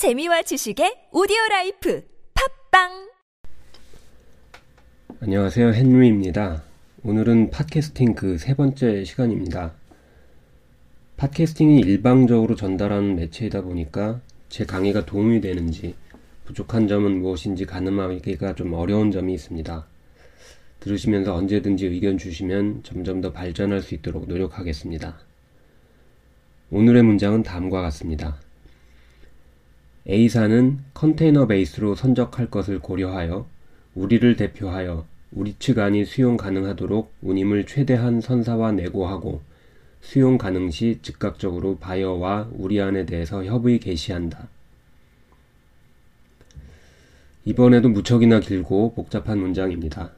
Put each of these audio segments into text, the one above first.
재미와 지식의 오디오 life 팟빵 안녕하세요. 헨리입니다. 오늘은 podcasting 그 세 번째 시간입니다. podcasting이 일방적으로 전달하는 매체이다 보니까 제 강의가 도움이 되는지 부족한 점은 무엇인지 가늠하기가 좀 어려운 점이 있습니다. 들으시면서 언제든지 의견 주시면 점점 더 발전할 수 있도록 노력하겠습니다. 오늘의 문장은 다음과 같습니다. A사는 컨테이너 베이스로 선적할 것을 고려하여 우리를 대표하여 우리 측 안이 수용 가능하도록 운임을 최대한 선사와 내고하고 수용 가능 시 즉각적으로 바이어와 우리 안에 대해서 협의 개시한다. 이번에도 무척이나 길고 복잡한 문장입니다.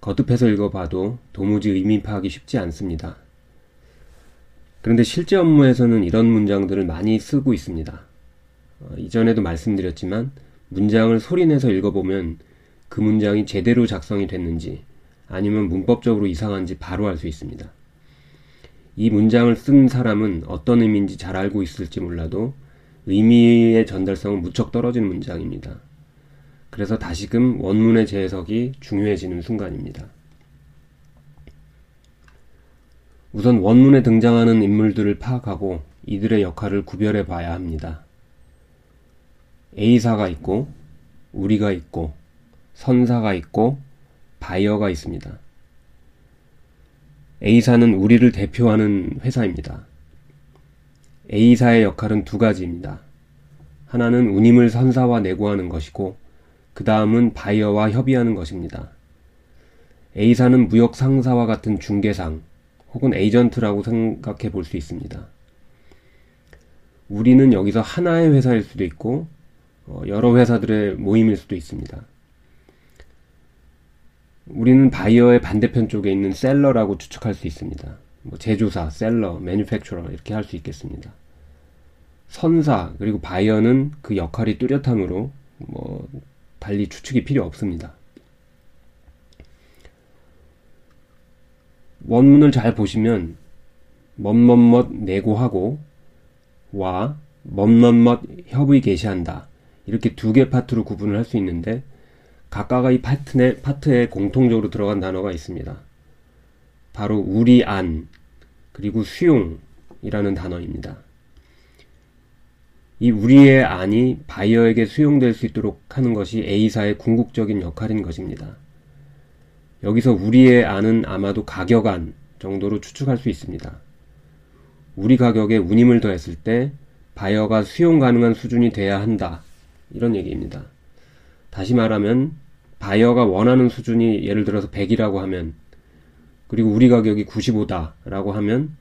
거듭해서 읽어봐도 도무지 의미 파악이 쉽지 않습니다. 그런데 실제 업무에서는 이런 문장들을 많이 쓰고 있습니다. 어, 이전에도 말씀드렸지만 문장을 소리내서 읽어보면 그 문장이 제대로 작성이 됐는지 아니면 문법적으로 이상한지 바로 알 수 있습니다. 이 문장을 쓴 사람은 어떤 의미인지 잘 알고 있을지 몰라도 의미의 전달성은 무척 떨어진 문장입니다. 그래서 다시금 원문의 재해석이 중요해지는 순간입니다. 우선 원문에 등장하는 인물들을 파악하고 이들의 역할을 구별해 봐야 합니다. A사가 있고, 우리가 있고, 선사가 있고, 바이어가 있습니다. A사는 우리를 대표하는 회사입니다. A사의 역할은 두 가지입니다. 하나는 운임을 선사와 내고하는 것이고, 그 다음은 바이어와 협의하는 것입니다. A사는 무역 상사와 같은 중개상 혹은 에이전트라고 생각해 볼 수 있습니다. 우리는 여기서 하나의 회사일 수도 있고 어, 여러 회사들의 모임일 수도 있습니다. 우리는 바이어의 반대편 쪽에 있는 seller라고 추측할 수 있습니다. 뭐 제조사, seller, manufacturer 이렇게 할 수 있겠습니다. 선사 그리고 바이어는 그 역할이 뚜렷하므로 뭐 달리 추측이 필요 없습니다. 원문을 잘 보시면 멋멋멋 내고하고 와 멋멋멋 협의 개시한다 이렇게 두 개 파트로 구분을 할 수 있는데 각각의 파트에, 파트에 공통적으로 들어간 단어가 있습니다. 바로 우리 안 그리고 수용이라는 단어입니다. 이 우리의 안이 바이어에게 수용될 수 있도록 하는 것이 A사의 궁극적인 역할인 것입니다. 여기서 우리의 안은 아마도 가격안 정도로 추측할 수 있습니다. 우리 가격에 운임을 더했을 때 바이어가 수용 가능한 수준이 돼야 한다. 이런 얘기입니다. 다시 말하면 바이어가 원하는 수준이 예를 들어서 100이라고 하면 그리고 우리 가격이 95다라고 하면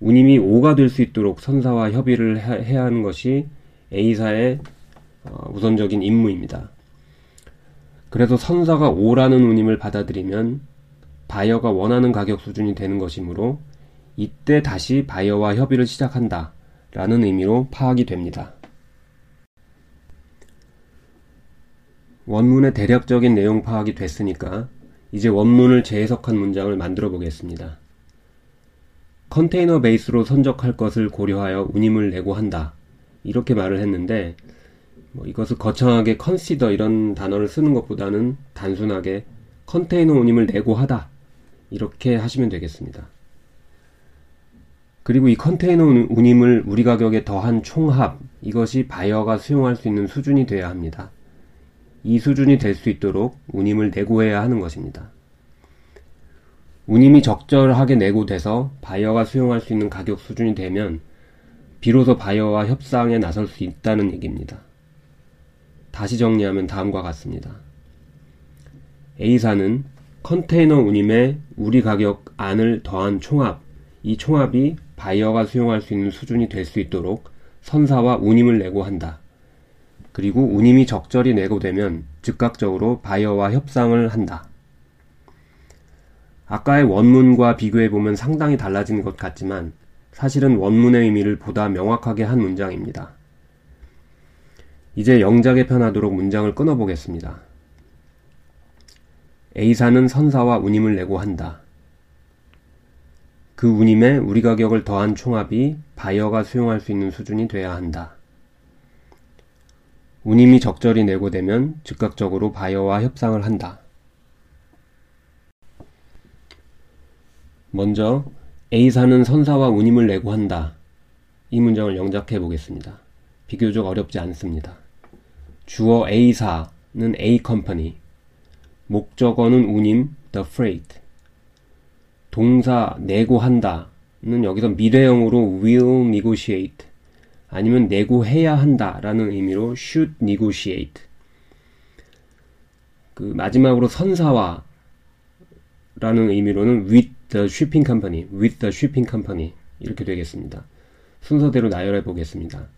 운임이 5가 될 수 있도록 선사와 협의를 해야 하는 것이 A사의 어, 우선적인 임무입니다. 그래서 선사가 5라는 운임을 받아들이면 바이어가 원하는 가격 수준이 되는 것이므로 이때 다시 바이어와 협의를 시작한다 라는 의미로 파악이 됩니다. 원문의 대략적인 내용 파악이 됐으니까 이제 원문을 재해석한 문장을 만들어 보겠습니다. 컨테이너 base로 선적할 것을 고려하여 운임을 네고 한다. 이렇게 말을 했는데 뭐 이것을 거창하게 consider 이런 단어를 쓰는 것보다는 단순하게 컨테이너 운임을 네고 하다. 이렇게 하시면 되겠습니다. 그리고 이 컨테이너 운임을 우리 가격에 더한 총합, 이것이 바이어가 수용할 수 있는 수준이 되어야 합니다. 이 수준이 될 수 있도록 운임을 네고해야 하는 것입니다. 운임이 적절하게 네고돼서 바이어가 수용할 수 있는 가격 수준이 되면 비로소 바이어와 협상에 나설 수 있다는 얘기입니다. 다시 정리하면 다음과 같습니다. A사는 컨테이너 운임에 우리 가격 안을 더한 총합, 이 총합이 바이어가 수용할 수 있는 수준이 될 수 있도록 선사와 운임을 내고 한다. 그리고 운임이 적절히 내고되면 즉각적으로 바이어와 협상을 한다. 아까의 원문과 비교해보면 상당히 달라진 것 같지만 사실은 원문의 의미를 보다 명확하게 한 문장입니다. 이제 영작에 편하도록 문장을 끊어보겠습니다. A사는 선사와 운임을 내고 한다. 그 운임에 우리 가격을 더한 총합이 바이어가 수용할 수 있는 수준이 돼야 한다. 운임이 적절히 내고되면 즉각적으로 바이어와 협상을 한다. 먼저 A사는 선사와 운임을 내고 한다. 이 문장을 영작해 보겠습니다. 비교적 어렵지 않습니다. 주어 A사는 A 컴퍼니, 목적어는 운임 the freight, 동사 내고 한다는 여기서 미래형으로 will negotiate 아니면 내고해야 한다라는 의미로 should negotiate. 그 마지막으로 선사와 라는 의미로는 with the shipping company, with the shipping company 이렇게 되겠습니다. 순서대로 나열해 보겠습니다.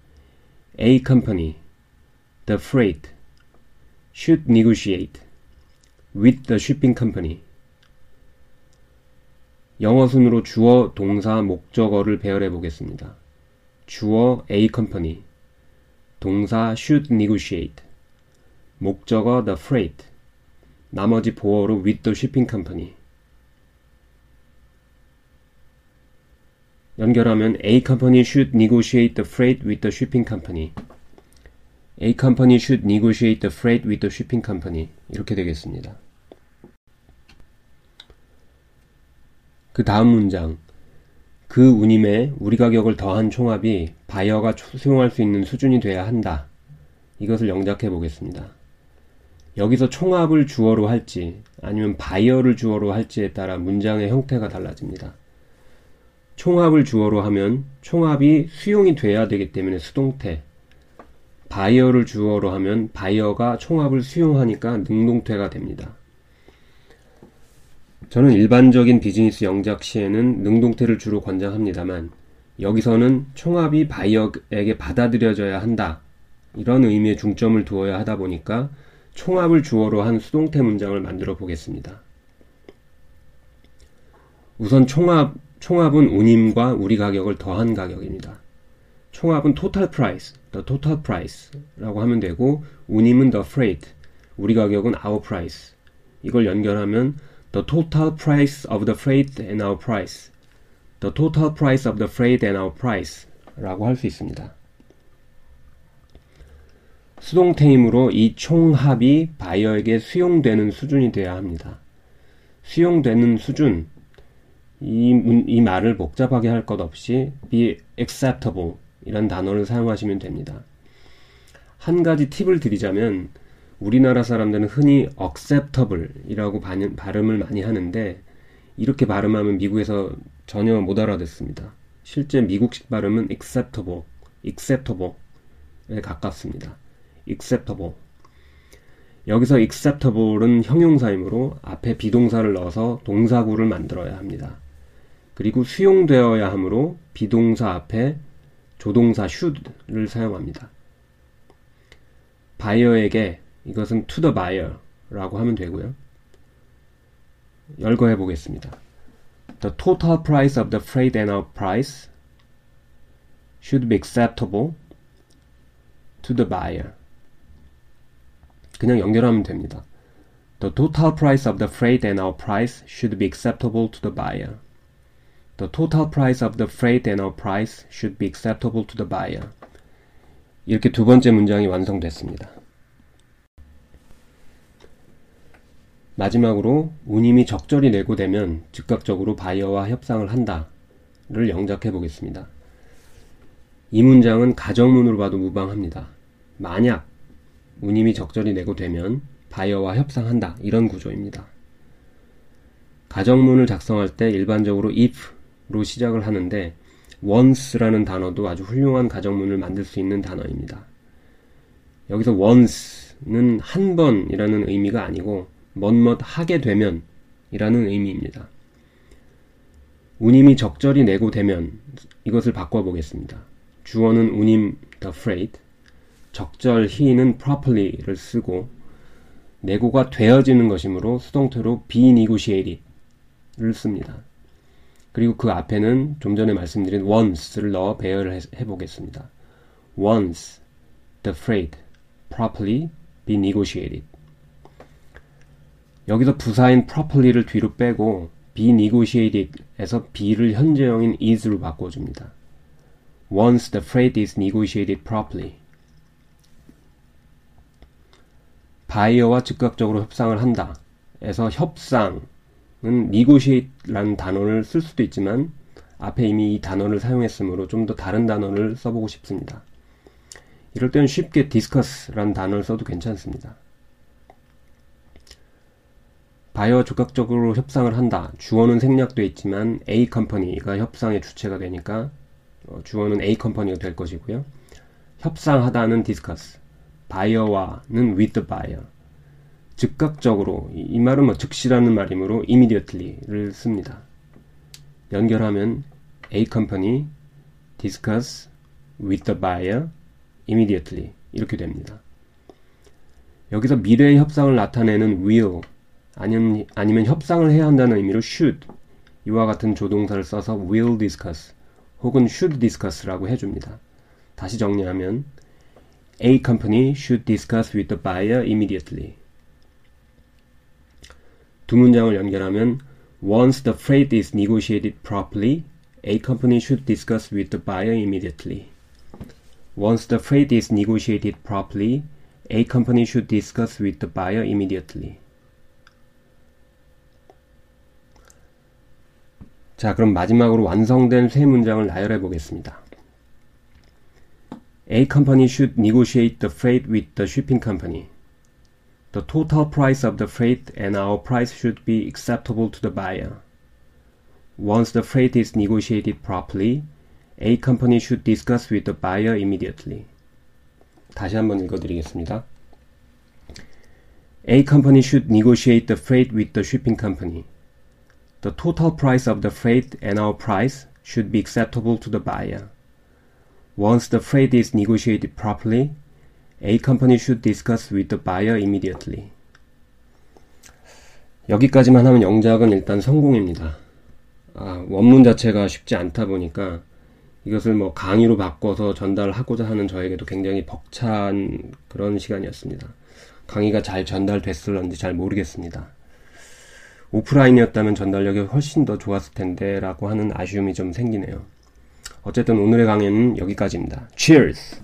A company, the freight, should negotiate with the shipping company. 영어 순으로 주어, 동사, 목적어를 배열해 보겠습니다. 주어 A company, 동사 should negotiate, 목적어 the freight, 나머지 보어로 with the shipping company. 연결하면 A company should negotiate the freight with the shipping company. A company should negotiate the freight with the shipping company. 이렇게 되겠습니다. 그 다음 문장. 그 운임에 우리 가격을 더한 총합이 바이어가 수용할 수 있는 수준이 돼야 한다. 이것을 영작해 보겠습니다. 여기서 총합을 주어로 할지 아니면 바이어를 주어로 할지에 따라 문장의 형태가 달라집니다. 총합을 주어로 하면 총합이 수용이 돼야 되기 때문에 수동태. 바이어를 주어로 하면 바이어가 총합을 수용하니까 능동태가 됩니다. 저는 일반적인 비즈니스 영작 시에는 능동태를 주로 권장합니다만 여기서는 총합이 바이어에게 받아들여져야 한다. 이런 의미의 중점을 두어야 하다 보니까 총합을 주어로 한 수동태 문장을 만들어 보겠습니다. 우선 총합 총합은 운임과 우리 가격을 더한 가격입니다. 총합은 total price, the total price라고 하면 되고 운임은 the freight, 우리 가격은 our price. 이걸 연결하면 the total price of the freight and our price, the total price of the freight and our price라고 할 수 있습니다. 수동태이므로 이 총합이 바이어에게 수용되는 수준이 되어야 합니다. 수용되는 수준, 이, 이 말을 복잡하게 할 것 없이 be acceptable 이런 단어를 사용하시면 됩니다. 한 가지 팁을 드리자면 우리나라 사람들은 흔히 acceptable 이라고 발음을 많이 하는데 이렇게 발음하면 미국에서 전혀 못 알아듣습니다. 실제 미국식 발음은 acceptable, acceptable에 가깝습니다. acceptable. 여기서 acceptable은 형용사이므로 앞에 비동사를 넣어서 동사구를 만들어야 합니다. 그리고 수용되어야 하므로 비동사 앞에 조동사 should를 사용합니다. 바이어에게 이것은 to the buyer라고 하면 되고요. 열거해 보겠습니다. The total price of the freight and our price should be acceptable to the buyer. 그냥 연결하면 됩니다. The total price of the freight and our price should be acceptable to the buyer. The total price of the freight and our price should be acceptable to the buyer. 이렇게 두 번째 문장이 완성됐습니다. 마지막으로 운임이 적절히 내고되면 즉각적으로 바이어와 협상을 한다를 영작해 보겠습니다. 이 문장은 가정문으로 봐도 무방합니다. 만약 운임이 적절히 내고되면 바이어와 협상한다 이런 구조입니다. 가정문을 작성할 때 일반적으로 if 로 시작을 하는데 once라는 단어도 아주 훌륭한 가정문을 만들 수 있는 단어입니다. 여기서 once는 한 번이라는 의미가 아니고 멋멋 하게 되면 이라는 의미입니다. 운임이 적절히 내고되면 이것을 바꿔보겠습니다. 주어는 운임 the freight, 적절히는 properly를 쓰고 내고가 되어지는 것이므로 수동태로 be negotiated를 씁니다. 그리고 그 앞에는 좀 전에 말씀드린 once를 넣어 배열을 해 보겠습니다. once the freight properly be negotiated. 여기서 부사인 properly를 뒤로 빼고 be negotiated에서 be를 현재형인 is로 바꿔줍니다. Once the freight is negotiated properly. 바이어와 즉각적으로 협상을 한다. 에서 협상은 negotiate라는 단어를 쓸 수도 있지만 앞에 이미 이 단어를 사용했으므로 좀 더 다른 단어를 써보고 싶습니다. 이럴 때는 쉽게 discuss라는 단어를 써도 괜찮습니다. 바이어와 즉각적으로 협상을 한다. 주어는 생략되어 있지만 A 컴퍼니가 협상의 주체가 되니까 어, 주어는 A 컴퍼니가 될 것이고요. 협상하다는 discuss, 바이어와는 with the buyer. 즉각적으로 이, 이 말은 뭐 즉시라는 말이므로 immediately를 씁니다. 연결하면 A company discuss with the buyer immediately 이렇게 됩니다. 여기서 미래의 협상을 나타내는 will 아니면, 아니면 협상을 해야 한다는 의미로 should 이와 같은 조동사를 써서 will discuss 혹은 should discuss라고 해줍니다. 다시 정리하면 A company should discuss with the buyer immediately. 두 문장을 연결하면 Once the freight is negotiated properly, A company should discuss with the buyer immediately. Once the freight is negotiated properly, A company should discuss with the buyer immediately. 자, 그럼 마지막으로 완성된 세 문장을 나열해 보겠습니다. A company should negotiate the freight with the shipping company. The total price of the freight and our price should be acceptable to the buyer. Once the freight is negotiated properly, A company should discuss with the buyer immediately. 다시 한번 읽어드리겠습니다. A company should negotiate the freight with the shipping company. The total price of the freight and our price should be acceptable to the buyer. Once the freight is negotiated properly, A company should discuss with the buyer immediately. 여기까지만 하면 영작은 일단 성공입니다. 아, 원문 자체가 쉽지 않다 보니까 이것을 뭐 강의로 바꿔서 전달하고자 하는 저에게도 굉장히 벅찬 그런 시간이었습니다. 강의가 잘 전달됐을런지 잘 모르겠습니다. 오프라인이었다면 전달력이 훨씬 더 좋았을 텐데 라고 하는 아쉬움이 좀 생기네요. 어쨌든 오늘의 강의는 여기까지입니다. Cheers!